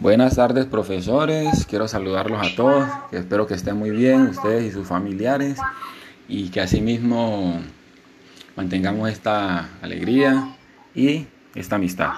Buenas tardes profesores, quiero saludarlos a todos, espero que estén muy bien ustedes y sus familiares. Y que asimismo mantengamos esta alegría y esta amistad.